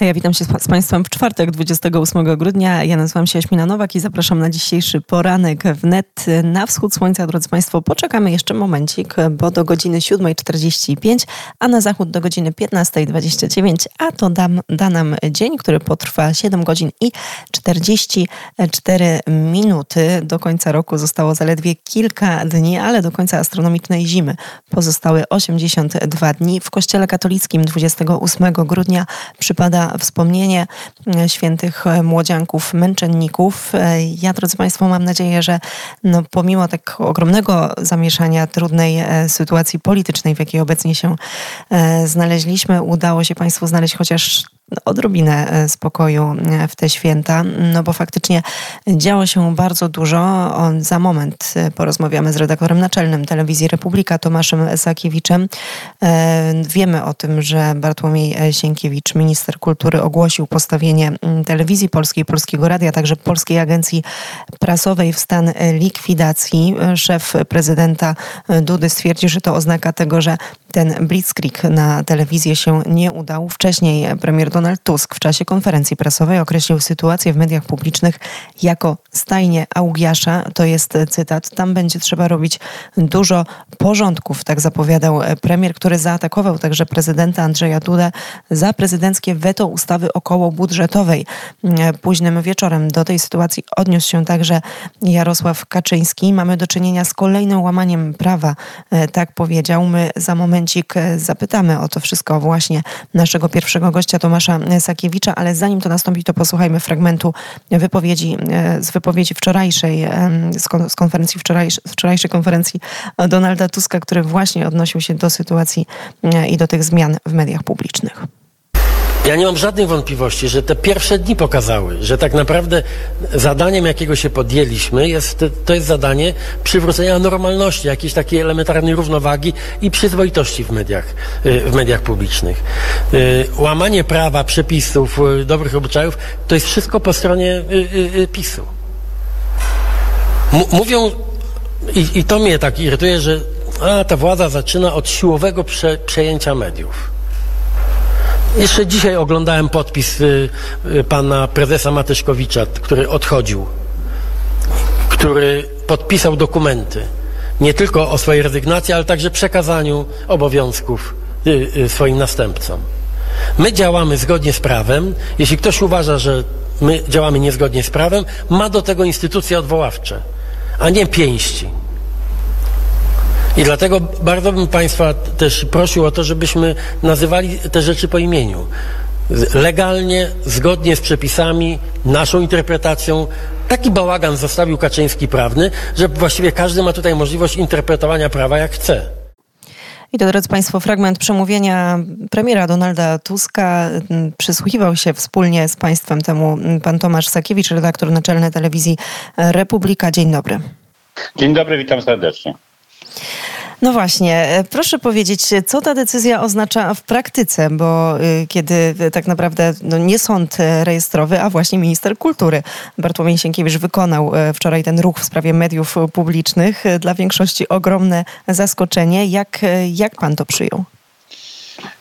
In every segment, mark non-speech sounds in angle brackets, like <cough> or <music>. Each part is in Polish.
A ja witam się z Państwem w czwartek, 28 grudnia. Ja nazywam się Jaśmina Nowak i zapraszam na dzisiejszy poranek wnet na wschód słońca. Drodzy Państwo, poczekamy jeszcze momencik, bo do godziny 7.45, a na zachód do godziny 15.29, a to dam, da nam dzień, który potrwa 7 godzin i 44 minuty. Do końca roku zostało zaledwie kilka dni, ale do końca astronomicznej zimy pozostały 82 dni. W Kościele Katolickim 28 grudnia przypada wspomnienie e, świętych e, młodzianków, męczenników. E, ja, drodzy Państwo, mam nadzieję, że no, pomimo tak ogromnego zamieszania, trudnej sytuacji politycznej, w jakiej obecnie się znaleźliśmy, udało się Państwu znaleźć chociaż odrobinę e, spokoju e, w te święta, no bo faktycznie działo się bardzo dużo. za moment e, porozmawiamy z redaktorem naczelnym Telewizji Republika, Tomaszem Sakiewiczem. Wiemy o tym, że Bartłomiej Sienkiewicz, minister kultury, ogłosił postawienie Telewizji Polskiej, Polskiego Radia, także Polskiej Agencji Prasowej w stan likwidacji. Szef prezydenta Dudy stwierdził, że to oznaka tego, że ten blitzkrieg na telewizję się nie udał. Wcześniej premier Donald Tusk w czasie konferencji prasowej określił sytuację w mediach publicznych jako stajnie Augiasza. To jest cytat. Tam będzie trzeba robić dużo porządków, tak zapowiadał premier, który zaatakował także prezydenta Andrzeja Dudę za prezydenckie weto ustawy około budżetowej. Późnym wieczorem do tej sytuacji odniósł się także Jarosław Kaczyński. Mamy do czynienia z kolejnym łamaniem prawa, tak powiedział. My za momencik zapytamy o to wszystko właśnie naszego pierwszego gościa Tomasza Sakiewicza, ale zanim to nastąpi, to posłuchajmy fragmentu wypowiedzi, e, z wypowiedzi wczorajszej, z konferencji wczorajszej, wczorajszej konferencji Donalda Tuska, który właśnie odnosił się do sytuacji e, i do tych zmian w mediach publicznych. Ja nie mam żadnych wątpliwości, że te pierwsze dni pokazały, że tak naprawdę zadaniem, jakiego się podjęliśmy, jest, to jest zadanie przywrócenia normalności, jakiejś takiej elementarnej równowagi i przyzwoitości w mediach, y, w mediach publicznych. Y, łamanie prawa, przepisów, y, dobrych obyczajów, to jest wszystko po stronie PiSu. M mówią, i, i, to mnie tak irytuje, że a, ta władza zaczyna od siłowego prze, przejęcia mediów. Jeszcze dzisiaj oglądałem podpis y, y, pana prezesa Matyszkowicza, który odchodził, który podpisał dokumenty nie tylko o swojej rezygnacji, ale także przekazaniu obowiązków y, swoim następcom. My działamy zgodnie z prawem. Jeśli ktoś uważa, że my działamy niezgodnie z prawem, ma do tego instytucje odwoławcze, a nie pięści. I dlatego bardzo bym Państwa też prosił o to, żebyśmy nazywali te rzeczy po imieniu. Legalnie, zgodnie z przepisami, naszą interpretacją. Taki bałagan zostawił Kaczyński prawny, że właściwie każdy ma tutaj możliwość interpretowania prawa jak chce. I to, drodzy Państwo, fragment przemówienia premiera Donalda Tuska. Przysłuchiwał się wspólnie z Państwem temu pan Tomasz Sakiewicz, redaktor naczelny telewizji Republika. Dzień dobry. Dzień dobry, witam serdecznie. No właśnie, e, proszę powiedzieć, co ta decyzja oznacza w praktyce, bo y, kiedy tak naprawdę no, nie sąd rejestrowy, a właśnie minister kultury Bartłomiej Sienkiewicz wykonał e, wczoraj ten ruch w sprawie mediów publicznych. Dla większości ogromne zaskoczenie. Jak, e, jak pan to przyjął?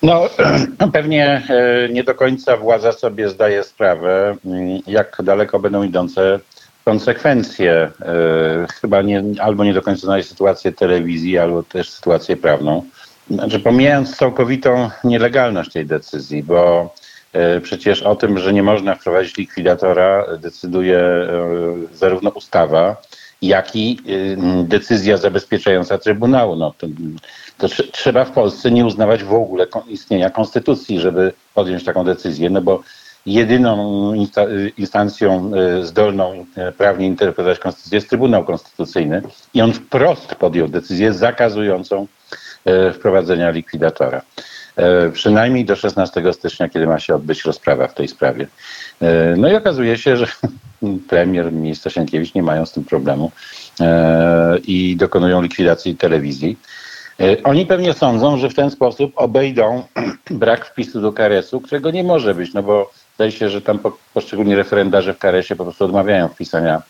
No, <clears throat> pewnie nie do końca władza sobie zdaje sprawę, mm, jak daleko będą idące konsekwencje. E, chyba nie, albo nie do końca znaje sytuację telewizji, albo też sytuację prawną. Znaczy, pomijając całkowitą nielegalność tej decyzji, bo e, przecież o tym, że nie można wprowadzić likwidatora, decyduje e, zarówno ustawa, jak i decyzja zabezpieczająca Trybunału. No, to, to trzeba w Polsce nie uznawać w ogóle istnienia konstytucji, żeby podjąć taką decyzję, no bo jedyną instancją e, zdolną e, prawnie interpretować konstytucję jest Trybunał Konstytucyjny i on wprost podjął decyzję zakazującą e, wprowadzenia likwidatora. Przynajmniej do 16 stycznia, kiedy ma się odbyć rozprawa w tej sprawie. No i okazuje się, że <laughs> premier, minister Sienkiewicz nie mają z tym problemu i dokonują likwidacji telewizji. Oni pewnie sądzą, że w ten sposób obejdą <clears throat> brak wpisu do karesu, którego nie może być, no bo Zdaje się, że tam poszczególni referendarze w Karesie po prostu odmawiają wpisania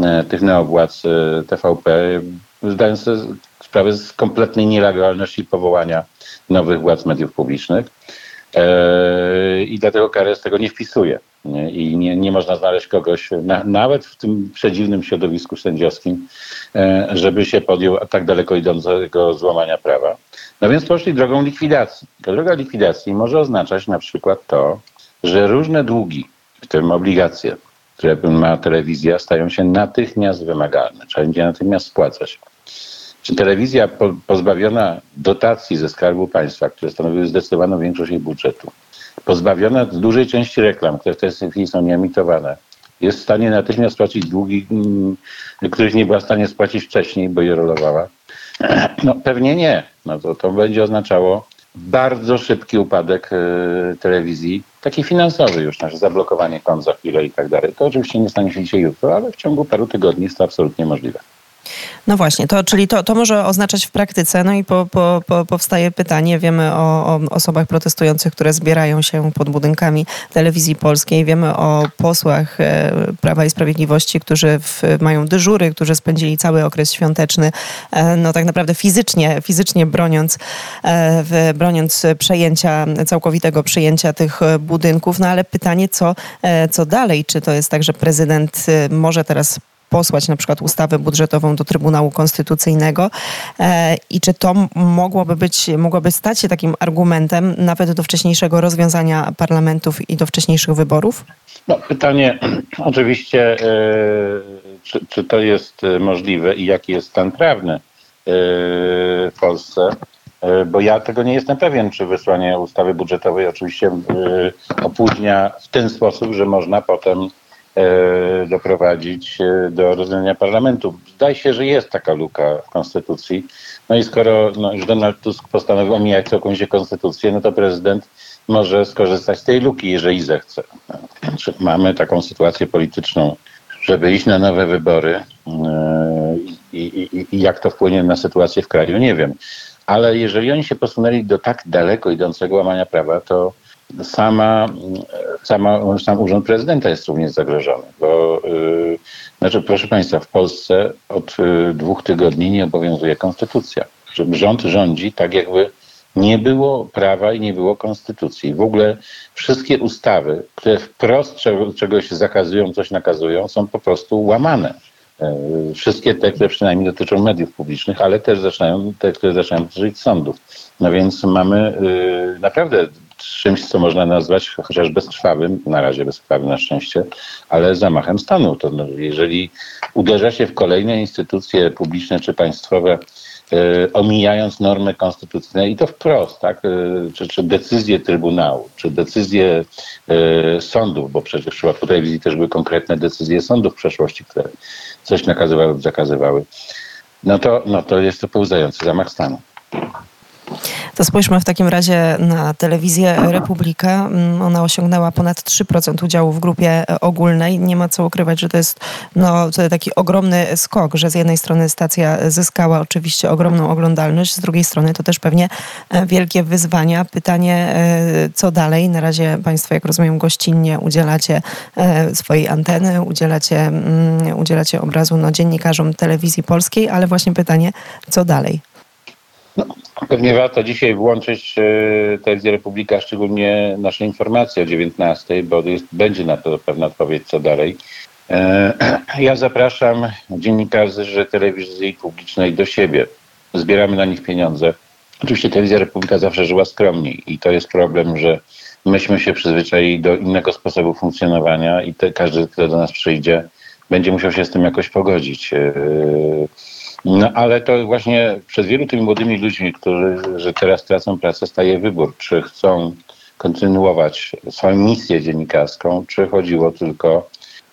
e, tych neowładz e, TVP, zdając sobie sprawę z kompletnej nielegalności powołania nowych władz mediów publicznych. E, I dlatego KRS tego nie wpisuje. I nie, nie można znaleźć kogoś, na, nawet w tym przedziwnym środowisku sędziowskim, żeby się podjął tak daleko idącego złamania prawa. No więc poszli drogą likwidacji. Droga likwidacji może oznaczać na przykład to, że różne długi, w tym obligacje, które ma telewizja, stają się natychmiast wymagalne. Trzeba będzie natychmiast spłacać. Czy telewizja po, pozbawiona dotacji ze Skarbu Państwa, które stanowiły zdecydowaną większość jej budżetu, pozbawiona dużej części reklam, które w tej chwili są nieemitowane, jest w stanie natychmiast spłacić długi, mm, których nie była w stanie spłacić wcześniej, bo je rolowała? <clears throat> No pewnie nie. No to, to będzie oznaczało bardzo szybki upadek y, telewizji, taki finansowy już, nasze zablokowanie kont za chwilę i tak dalej. To oczywiście nie stanie się dzisiaj jutro, ale w ciągu paru tygodni jest to absolutnie możliwe. No właśnie, to, czyli to, to może oznaczać w praktyce, no i po, po, po powstaje pytanie, wiemy o, o, osobach protestujących, które zbierają się pod budynkami telewizji polskiej, wiemy o posłach e, Prawa i Sprawiedliwości, którzy w, mają dyżury, którzy spędzili cały okres świąteczny, e, no tak naprawdę fizycznie, fizycznie broniąc, e, broniąc przejęcia, całkowitego przejęcia tych budynków, no ale pytanie, co, co dalej? Czy to jest tak, że prezydent może teraz posłać na przykład ustawę budżetową do Trybunału Konstytucyjnego e, i czy to mogłoby być, mogłoby stać się takim argumentem nawet do wcześniejszego rozwiązania parlamentów i do wcześniejszych wyborów? No, pytanie <clears throat> oczywiście, e, czy, czy to jest możliwe i jaki jest stan prawny e, w Polsce bo ja tego nie jestem pewien, czy wysłanie ustawy budżetowej oczywiście opóźnia w ten sposób, że można potem E, doprowadzić e, do rozwiązania parlamentu. Zdaje się, że jest taka luka w konstytucji. No i skoro no, już Donald Tusk postanowił omijać całkowicie konstytucję, no to prezydent może skorzystać z tej luki, jeżeli zechce. Mamy taką sytuację polityczną, żeby iść na nowe wybory e, i, i, i jak to wpłynie na sytuację w kraju, nie wiem. Ale jeżeli oni się posunęli do tak daleko idącego łamania prawa, to sama, sama, sam urząd prezydenta jest również zagrożony, bo yy, znaczy, proszę Państwa, w Polsce od yy, dwóch tygodni nie obowiązuje konstytucja. Rząd rządzi tak, jakby nie było prawa i nie było konstytucji. W ogóle wszystkie ustawy, które wprost czegoś zakazują, coś nakazują, są po prostu łamane. Yy, wszystkie te, które przynajmniej dotyczą mediów publicznych, ale też zaczynają, te, które zaczynają dotyczyć sądów. No więc mamy yy, naprawdę czymś, co można nazwać chociaż bezkrwawym, na razie bezkrwawym na szczęście, ale zamachem stanu. To no, jeżeli uderza się w kolejne instytucje publiczne czy państwowe, e, omijając normy konstytucyjne i to wprost, tak? E, czy, czy decyzje Trybunału, czy decyzje e, sądów, bo przecież w przypadku telewizji też były konkretne decyzje sądów w przeszłości, które coś nakazywały lub zakazywały, no to, no to jest to pełzający zamach stanu. To spójrzmy w takim razie na telewizję Republika. Mm, ona osiągnęła ponad 3% udziału w grupie ogólnej. Nie ma co ukrywać, że to jest no, taki ogromny skok, że z jednej strony stacja zyskała oczywiście ogromną oglądalność, z drugiej strony to też pewnie e, wielkie wyzwania. Pytanie, e, co dalej? Na razie Państwo, jak rozumiem, gościnnie udzielacie e, swojej anteny, udzielacie, mm, udzielacie obrazu no, dziennikarzom telewizji polskiej, ale właśnie pytanie, co dalej? No, pewnie warto dzisiaj włączyć e, telewizję Republika, szczególnie nasze informacje o 19, bo jest, będzie na to pewna odpowiedź, co dalej. E, <clears throat> ja zapraszam dziennikarzy telewizji publicznej do siebie. Zbieramy na nich pieniądze. Oczywiście telewizja Republika zawsze żyła skromniej i to jest problem, że myśmy się przyzwyczaili do innego sposobu funkcjonowania i te, każdy, kto do nas przyjdzie, będzie musiał się z tym jakoś pogodzić. E, no ale to właśnie przed wielu tymi młodymi ludźmi, którzy że teraz tracą pracę, staje wybór, czy chcą kontynuować swoją misję dziennikarską, czy chodziło tylko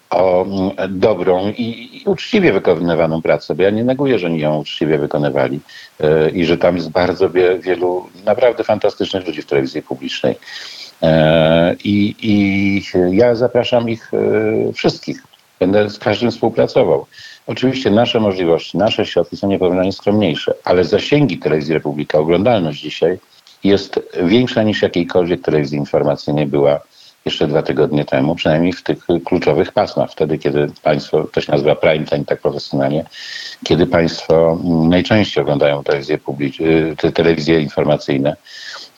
o mm, dobrą i, i, uczciwie wykonywaną pracę, bo ja nie neguję, że oni ją uczciwie wykonywali yy, i że tam jest bardzo wie, wielu naprawdę fantastycznych ludzi w telewizji publicznej. Yy, I ja zapraszam ich yy, wszystkich. Będę z każdym współpracował. Oczywiście nasze możliwości, nasze środki są nieporównanie skromniejsze, ale zasięgi telewizji Republika, oglądalność dzisiaj jest większa niż jakiejkolwiek telewizji informacyjnej była jeszcze dwa tygodnie temu, przynajmniej w tych kluczowych pasmach, wtedy, kiedy państwo, to się nazywa prime time tak profesjonalnie, kiedy państwo najczęściej oglądają telewizje, publiczne, telewizje informacyjne.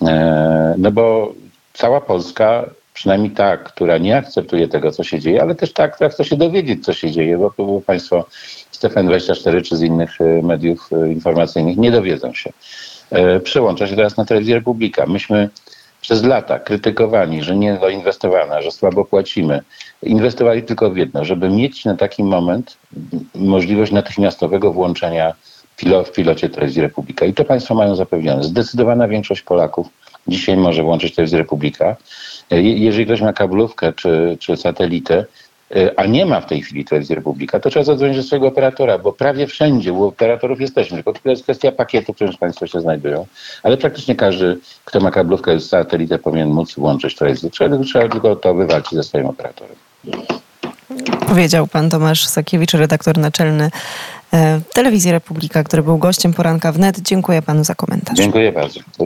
E, no bo cała Polska, przynajmniej ta, która nie akceptuje tego, co się dzieje, ale też ta, która chce się dowiedzieć, co się dzieje, bo, bo Państwo z TFN24 czy z innych e, mediów e, informacyjnych nie dowiedzą się. E, Przełącza się teraz na telewizję Republika. Myśmy przez lata krytykowani, że nie doinwestowana, że słabo płacimy. Inwestowali tylko w jedno, żeby mieć na taki moment możliwość natychmiastowego włączenia w pilocie telewizji Republika. I to Państwo mają zapewnione. Zdecydowana większość Polaków dzisiaj może włączyć telewizję Republika. Je- Jeżeli ktoś ma kablówkę czy, czy satelitę, y, a nie ma w tej chwili telewizji Republika, to trzeba zadzwonić do swojego operatora, bo prawie wszędzie u operatorów jesteśmy, tylko to jest kwestia pakietu, w którym Państwo się znajdują, ale praktycznie każdy, kto ma kablówkę z satelitę powinien móc włączyć telewizję. Trzeba, trzeba tylko to wywalczyć ze swoim operatorem. Powiedział pan Tomasz Sakiewicz, redaktor naczelny e, Telewizji Republika, który był gościem poranka wnet. Dziękuję panu za komentarz. Dziękuję bardzo. Do.